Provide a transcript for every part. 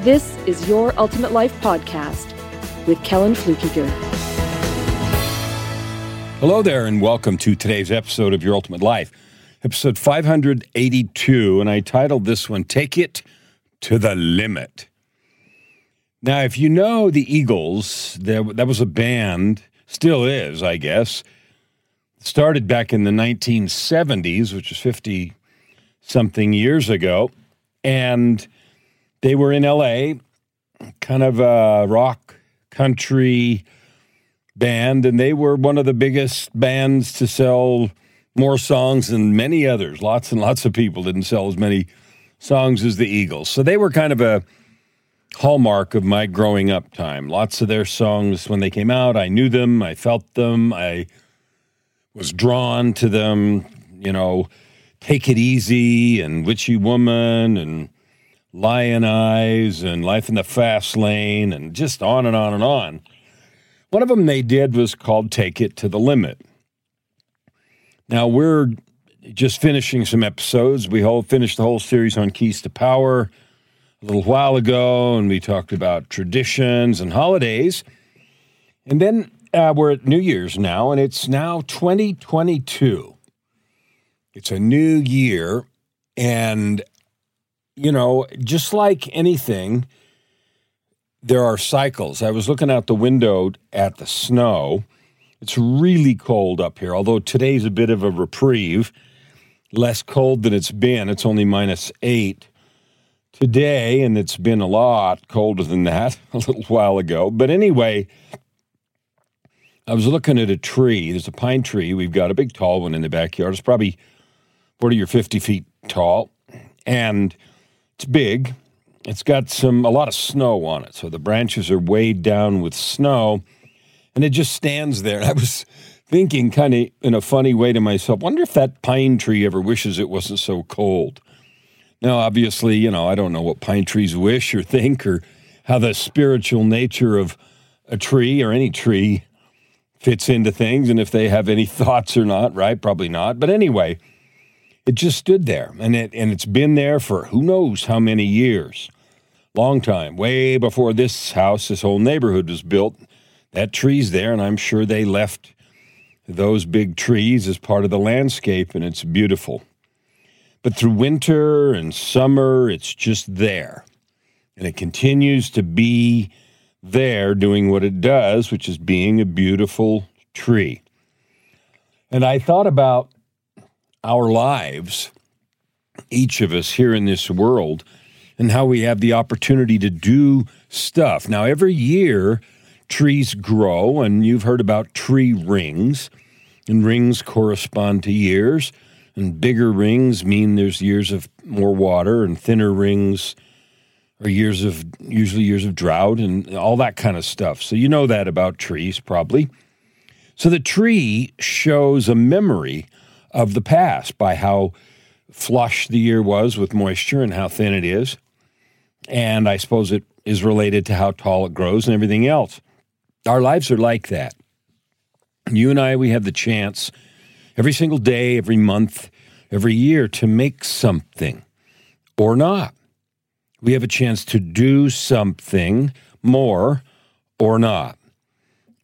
this is Your Ultimate Life Podcast with Kellan Fluckiger. Hello there, and welcome to today's episode of Your Ultimate Life, episode 582. And I titled this one, Take It to the Limit. Now, if you know the Eagles, there, that was a band, still is, I guess, started back in the 1970s, which is 50 something years ago. And they were in LA, kind of a rock country band, and they were one of the biggest bands to sell more songs than many others. Lots and lots of people didn't sell as many songs as the Eagles. So they were kind of a hallmark of my growing up time. Lots of their songs, when they came out, I knew them, I felt them, I was drawn to them, you know, Take It Easy and Witchy Woman and Lyin' Eyes and Life in the Fast Lane and just on and on and on. One of them they did was called Take It to the Limit. Now we're just finishing some episodes. We whole finished the whole series on Keys to Power a little while ago, and we talked about traditions and holidays. And then uh, we're at New Year's now, and it's now 2022. It's a new year, and you know, just like anything, there are cycles. I was looking out the window at the snow. It's really cold up here, although today's a bit of a reprieve, less cold than it's been. It's only minus eight today, and it's been a lot colder than that a little while ago. But anyway, I was looking at a tree. There's a pine tree. We've got a big tall one in the backyard. It's probably 40 or 50 feet tall. And it's big. It's got some a lot of snow on it, so the branches are weighed down with snow, and it just stands there. I was thinking, kind of in a funny way to myself, wonder if that pine tree ever wishes it wasn't so cold. Now, obviously, you know, I don't know what pine trees wish or think, or how the spiritual nature of a tree or any tree fits into things, and if they have any thoughts or not. Right? Probably not. But anyway it just stood there and it and it's been there for who knows how many years. Long time way before this house this whole neighborhood was built that tree's there and i'm sure they left those big trees as part of the landscape and it's beautiful. But through winter and summer it's just there and it continues to be there doing what it does which is being a beautiful tree. And i thought about our lives, each of us here in this world, and how we have the opportunity to do stuff. Now, every year, trees grow, and you've heard about tree rings, and rings correspond to years. And bigger rings mean there's years of more water, and thinner rings are years of usually years of drought and all that kind of stuff. So you know that about trees probably. So the tree shows a memory of the past by how flush the year was with moisture and how thin it is. And I suppose it is related to how tall it grows and everything else. Our lives are like that. You and I, we have the chance every single day, every month, every year to make something or not. We have a chance to do something more or not.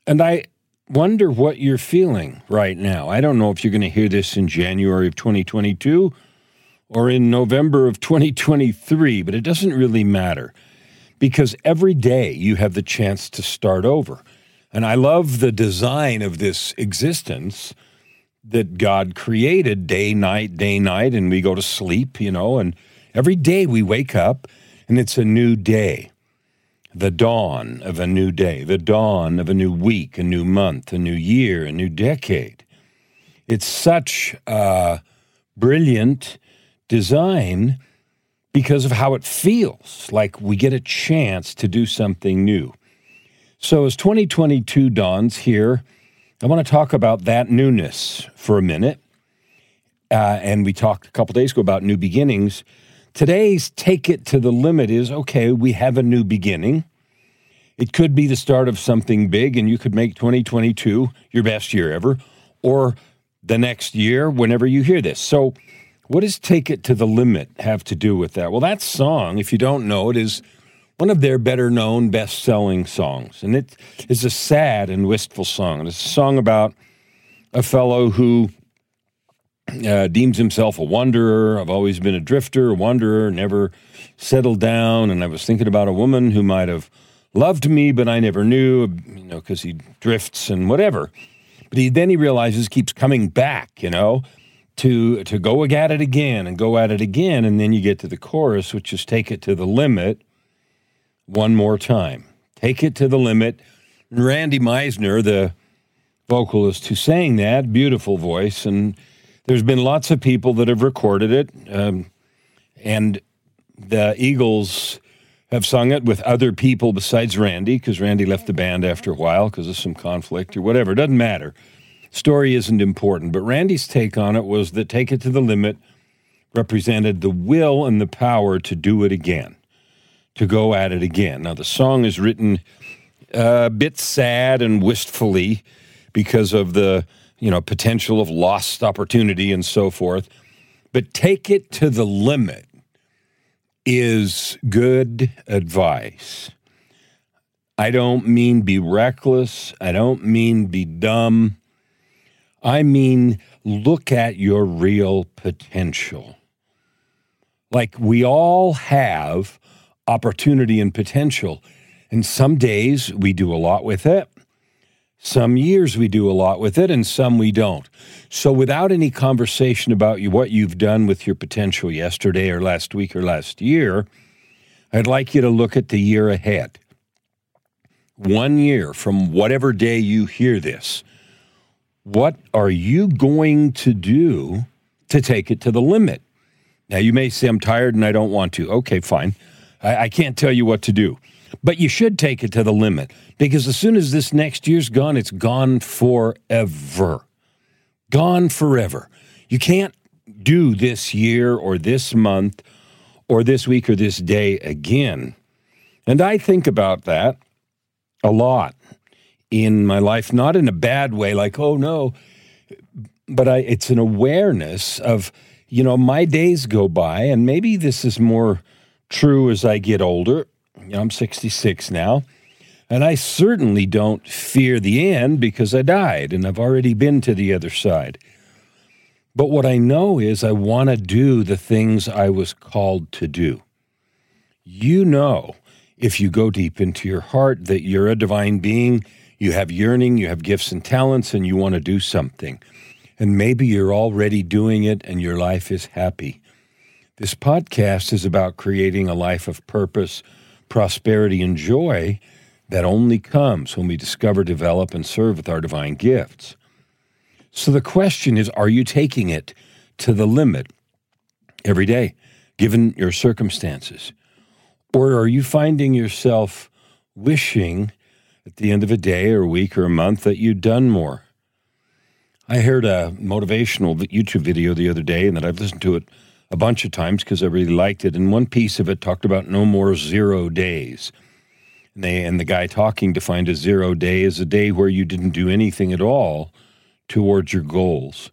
And I, wonder what you're feeling right now. I don't know if you're going to hear this in January of 2022 or in November of 2023, but it doesn't really matter because every day you have the chance to start over. And I love the design of this existence that God created day, night, day, night, and we go to sleep, you know, and every day we wake up and it's a new day the dawn of a new day, the dawn of a new week, a new month, a new year, a new decade. It's such a brilliant design because of how it feels like we get a chance to do something new. So, as 2022 dawns here, I want to talk about that newness for a minute. Uh, and we talked a couple days ago about new beginnings. Today's take it to the limit is okay, we have a new beginning. It could be the start of something big, and you could make 2022 your best year ever, or the next year whenever you hear this. So, what does Take It to the Limit have to do with that? Well, that song, if you don't know it, is one of their better known, best selling songs. And it is a sad and wistful song. It's a song about a fellow who uh, deems himself a wanderer. I've always been a drifter, a wanderer, never settled down. And I was thinking about a woman who might have loved me, but I never knew, you know, because he drifts and whatever. But he then he realizes keeps coming back, you know, to to go at it again and go at it again, and then you get to the chorus, which is take it to the limit one more time. Take it to the limit. Randy Meisner, the vocalist who sang that, beautiful voice, and there's been lots of people that have recorded it, um, and the Eagles have sung it with other people besides Randy, because Randy left the band after a while because of some conflict or whatever. It doesn't matter. Story isn't important. But Randy's take on it was that Take It to the Limit represented the will and the power to do it again, to go at it again. Now, the song is written a bit sad and wistfully because of the you know potential of lost opportunity and so forth but take it to the limit is good advice. I don't mean be reckless. I don't mean be dumb. I mean look at your real potential. Like we all have opportunity and potential. And some days we do a lot with it, some years we do a lot with it, and some we don't. So, without any conversation about you, what you've done with your potential yesterday or last week or last year, I'd like you to look at the year ahead. One year from whatever day you hear this, what are you going to do to take it to the limit? Now, you may say, I'm tired and I don't want to. Okay, fine. I, I can't tell you what to do. But you should take it to the limit because as soon as this next year's gone, it's gone forever. Gone forever. You can't do this year or this month or this week or this day again. And I think about that a lot in my life, not in a bad way, like, oh no, but I, it's an awareness of, you know, my days go by, and maybe this is more true as I get older I'm 66 now, and I certainly don't fear the end because I died and I've already been to the other side. But what I know is I want to do the things I was called to do. You know, if you go deep into your heart, that you're a divine being, you have yearning, you have gifts and talents, and you want to do something. And maybe you're already doing it and your life is happy. This podcast is about creating a life of purpose prosperity, and joy that only comes when we discover, develop, and serve with our divine gifts. So the question is are you taking it to the limit every day, given your circumstances? Or are you finding yourself wishing at the end of a day or a week or a month that you'd done more? I heard a motivational YouTube video the other day, and that I've listened to it a bunch of times because I really liked it. And one piece of it talked about no more zero days. And, they, and the guy talking defined a zero day as a day where you didn't do anything at all towards your goals.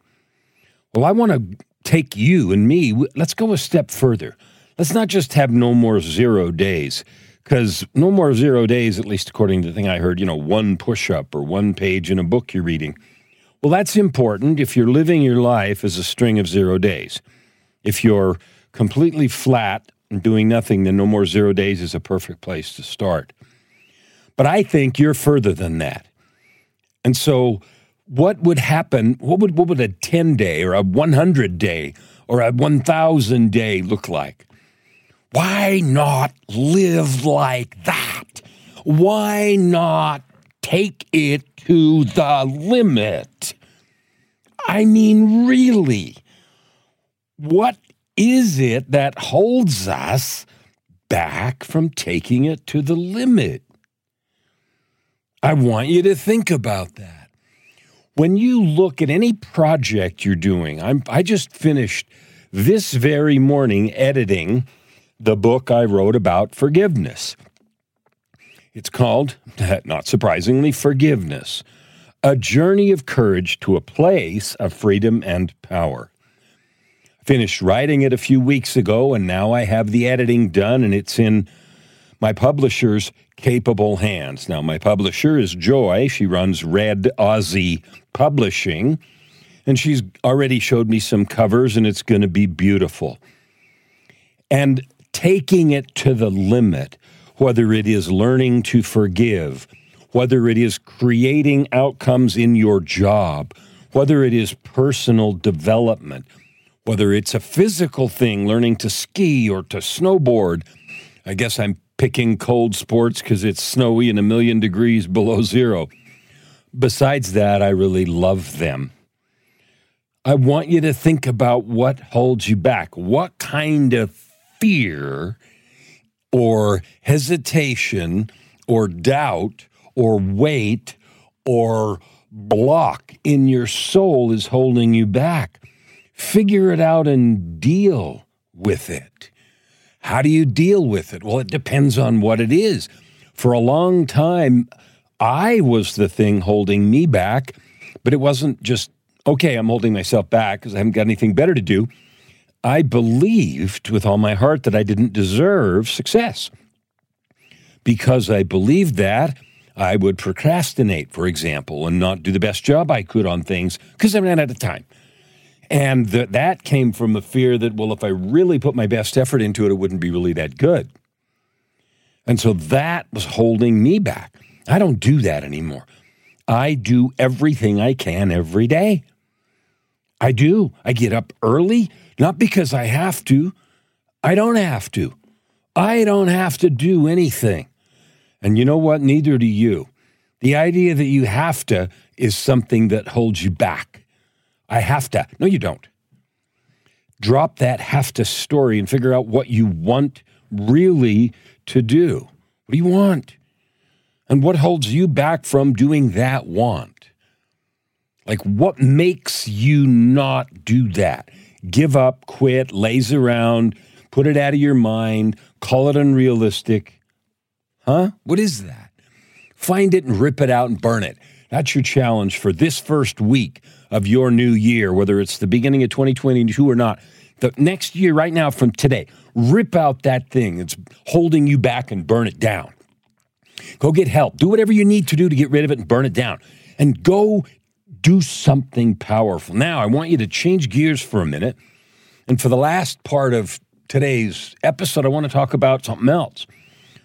Well, I want to take you and me, let's go a step further. Let's not just have no more zero days, because no more zero days, at least according to the thing I heard, you know, one push up or one page in a book you're reading. Well, that's important if you're living your life as a string of zero days. If you're completely flat and doing nothing, then no more zero days is a perfect place to start. But I think you're further than that. And so, what would happen? What would, what would a 10 day or a 100 day or a 1,000 day look like? Why not live like that? Why not take it to the limit? I mean, really what is it that holds us back from taking it to the limit? I want you to think about that. When you look at any project you're doing, I'm, I just finished this very morning editing the book I wrote about forgiveness. It's called, not surprisingly, Forgiveness A Journey of Courage to a Place of Freedom and Power. Finished writing it a few weeks ago, and now I have the editing done, and it's in my publisher's capable hands. Now, my publisher is Joy. She runs Red Aussie Publishing, and she's already showed me some covers, and it's going to be beautiful. And taking it to the limit, whether it is learning to forgive, whether it is creating outcomes in your job, whether it is personal development, whether it's a physical thing, learning to ski or to snowboard. I guess I'm picking cold sports because it's snowy and a million degrees below zero. Besides that, I really love them. I want you to think about what holds you back. What kind of fear or hesitation or doubt or weight or block in your soul is holding you back. Figure it out and deal with it. How do you deal with it? Well, it depends on what it is. For a long time, I was the thing holding me back, but it wasn't just, okay, I'm holding myself back because I haven't got anything better to do. I believed with all my heart that I didn't deserve success. Because I believed that, I would procrastinate, for example, and not do the best job I could on things because I ran out of time. And th- that came from the fear that, well, if I really put my best effort into it, it wouldn't be really that good. And so that was holding me back. I don't do that anymore. I do everything I can every day. I do. I get up early. Not because I have to, I don't have to. I don't have to do anything. And you know what? Neither do you. The idea that you have to is something that holds you back. I have to. No, you don't. Drop that have to story and figure out what you want really to do. What do you want? And what holds you back from doing that want? Like, what makes you not do that? give up, quit, laze around, put it out of your mind, call it unrealistic. Huh? What is that? Find it and rip it out and burn it. That's your challenge for this first week of your new year, whether it's the beginning of 2022 or not. The next year, right now, from today, rip out that thing that's holding you back and burn it down. Go get help. Do whatever you need to do to get rid of it and burn it down. And go do something powerful. Now, I want you to change gears for a minute. And for the last part of today's episode, I want to talk about something else.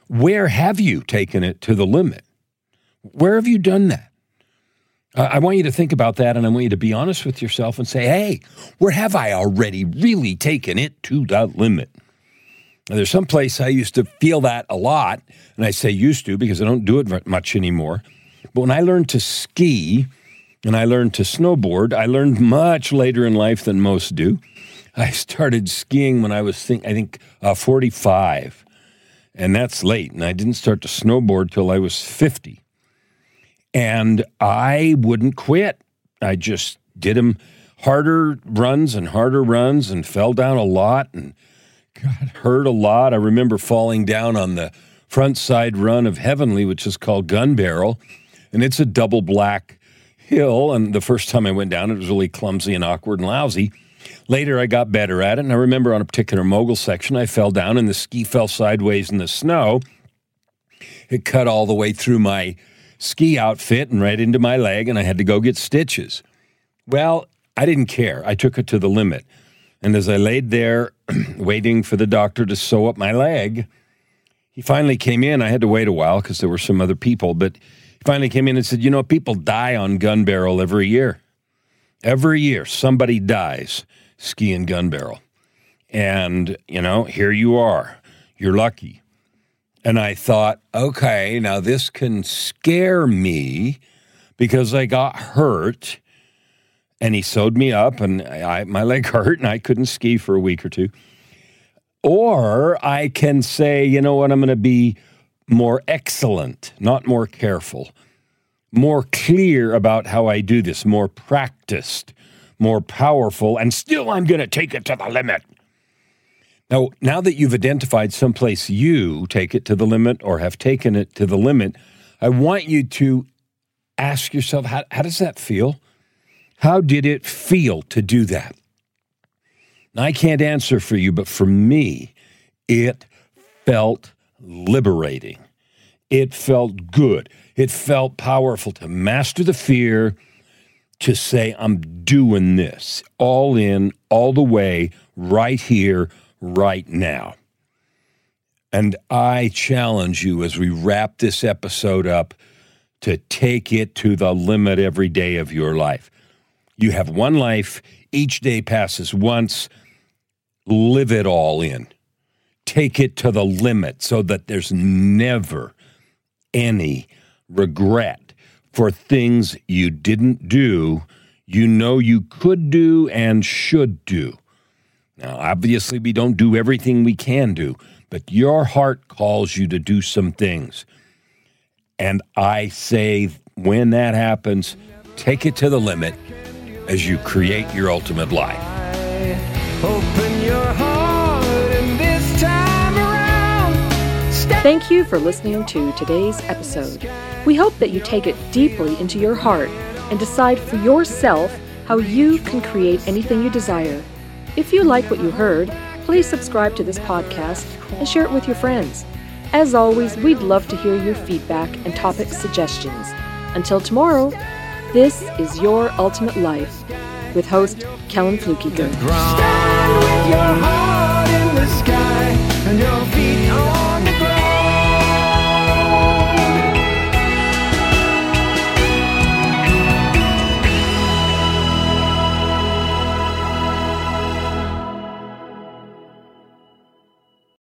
Where have you taken it to the limit? Where have you done that? I want you to think about that and I want you to be honest with yourself and say, hey, where have I already really taken it to the limit? Now, there's some place I used to feel that a lot, and I say used to because I don't do it much anymore. But when I learned to ski, and I learned to snowboard. I learned much later in life than most do. I started skiing when I was, think, I think, uh, 45, and that's late. And I didn't start to snowboard till I was 50. And I wouldn't quit. I just did them harder runs and harder runs and fell down a lot and got hurt a lot. I remember falling down on the front side run of Heavenly, which is called Gun Barrel, and it's a double black hill. And the first time I went down, it was really clumsy and awkward and lousy. Later, I got better at it. And I remember on a particular mogul section, I fell down and the ski fell sideways in the snow. It cut all the way through my ski outfit and right into my leg, and I had to go get stitches. Well, I didn't care. I took it to the limit. And as I laid there waiting for the doctor to sew up my leg, he finally came in. I had to wait a while because there were some other people, but he finally came in and said, You know, people die on gun barrel every year. Every year, somebody dies skiing gun barrel. And, you know, here you are. You're lucky. And I thought, okay, now this can scare me because I got hurt and he sewed me up and I, my leg hurt and I couldn't ski for a week or two. Or I can say, you know what, I'm going to be more excellent, not more careful. more clear about how I do this, more practiced, more powerful, and still I'm going to take it to the limit. Now, now that you've identified someplace you take it to the limit or have taken it to the limit, I want you to ask yourself how, how does that feel? How did it feel to do that? Now, I can't answer for you, but for me, it felt liberating. It felt good. It felt powerful to master the fear, to say, I'm doing this all in, all the way, right here, right now. And I challenge you as we wrap this episode up to take it to the limit every day of your life. You have one life, each day passes once. Live it all in. Take it to the limit so that there's never any regret for things you didn't do, you know you could do and should do. Now, obviously, we don't do everything we can do, but your heart calls you to do some things. And I say, when that happens, take it to the limit as you create your ultimate life. Thank you for listening to today's episode. We hope that you take it deeply into your heart and decide for yourself how you can create anything you desire. If you like what you heard, please subscribe to this podcast and share it with your friends. As always, we'd love to hear your feedback and topic suggestions. Until tomorrow, this is Your Ultimate Life with host Kellan Fluckiger.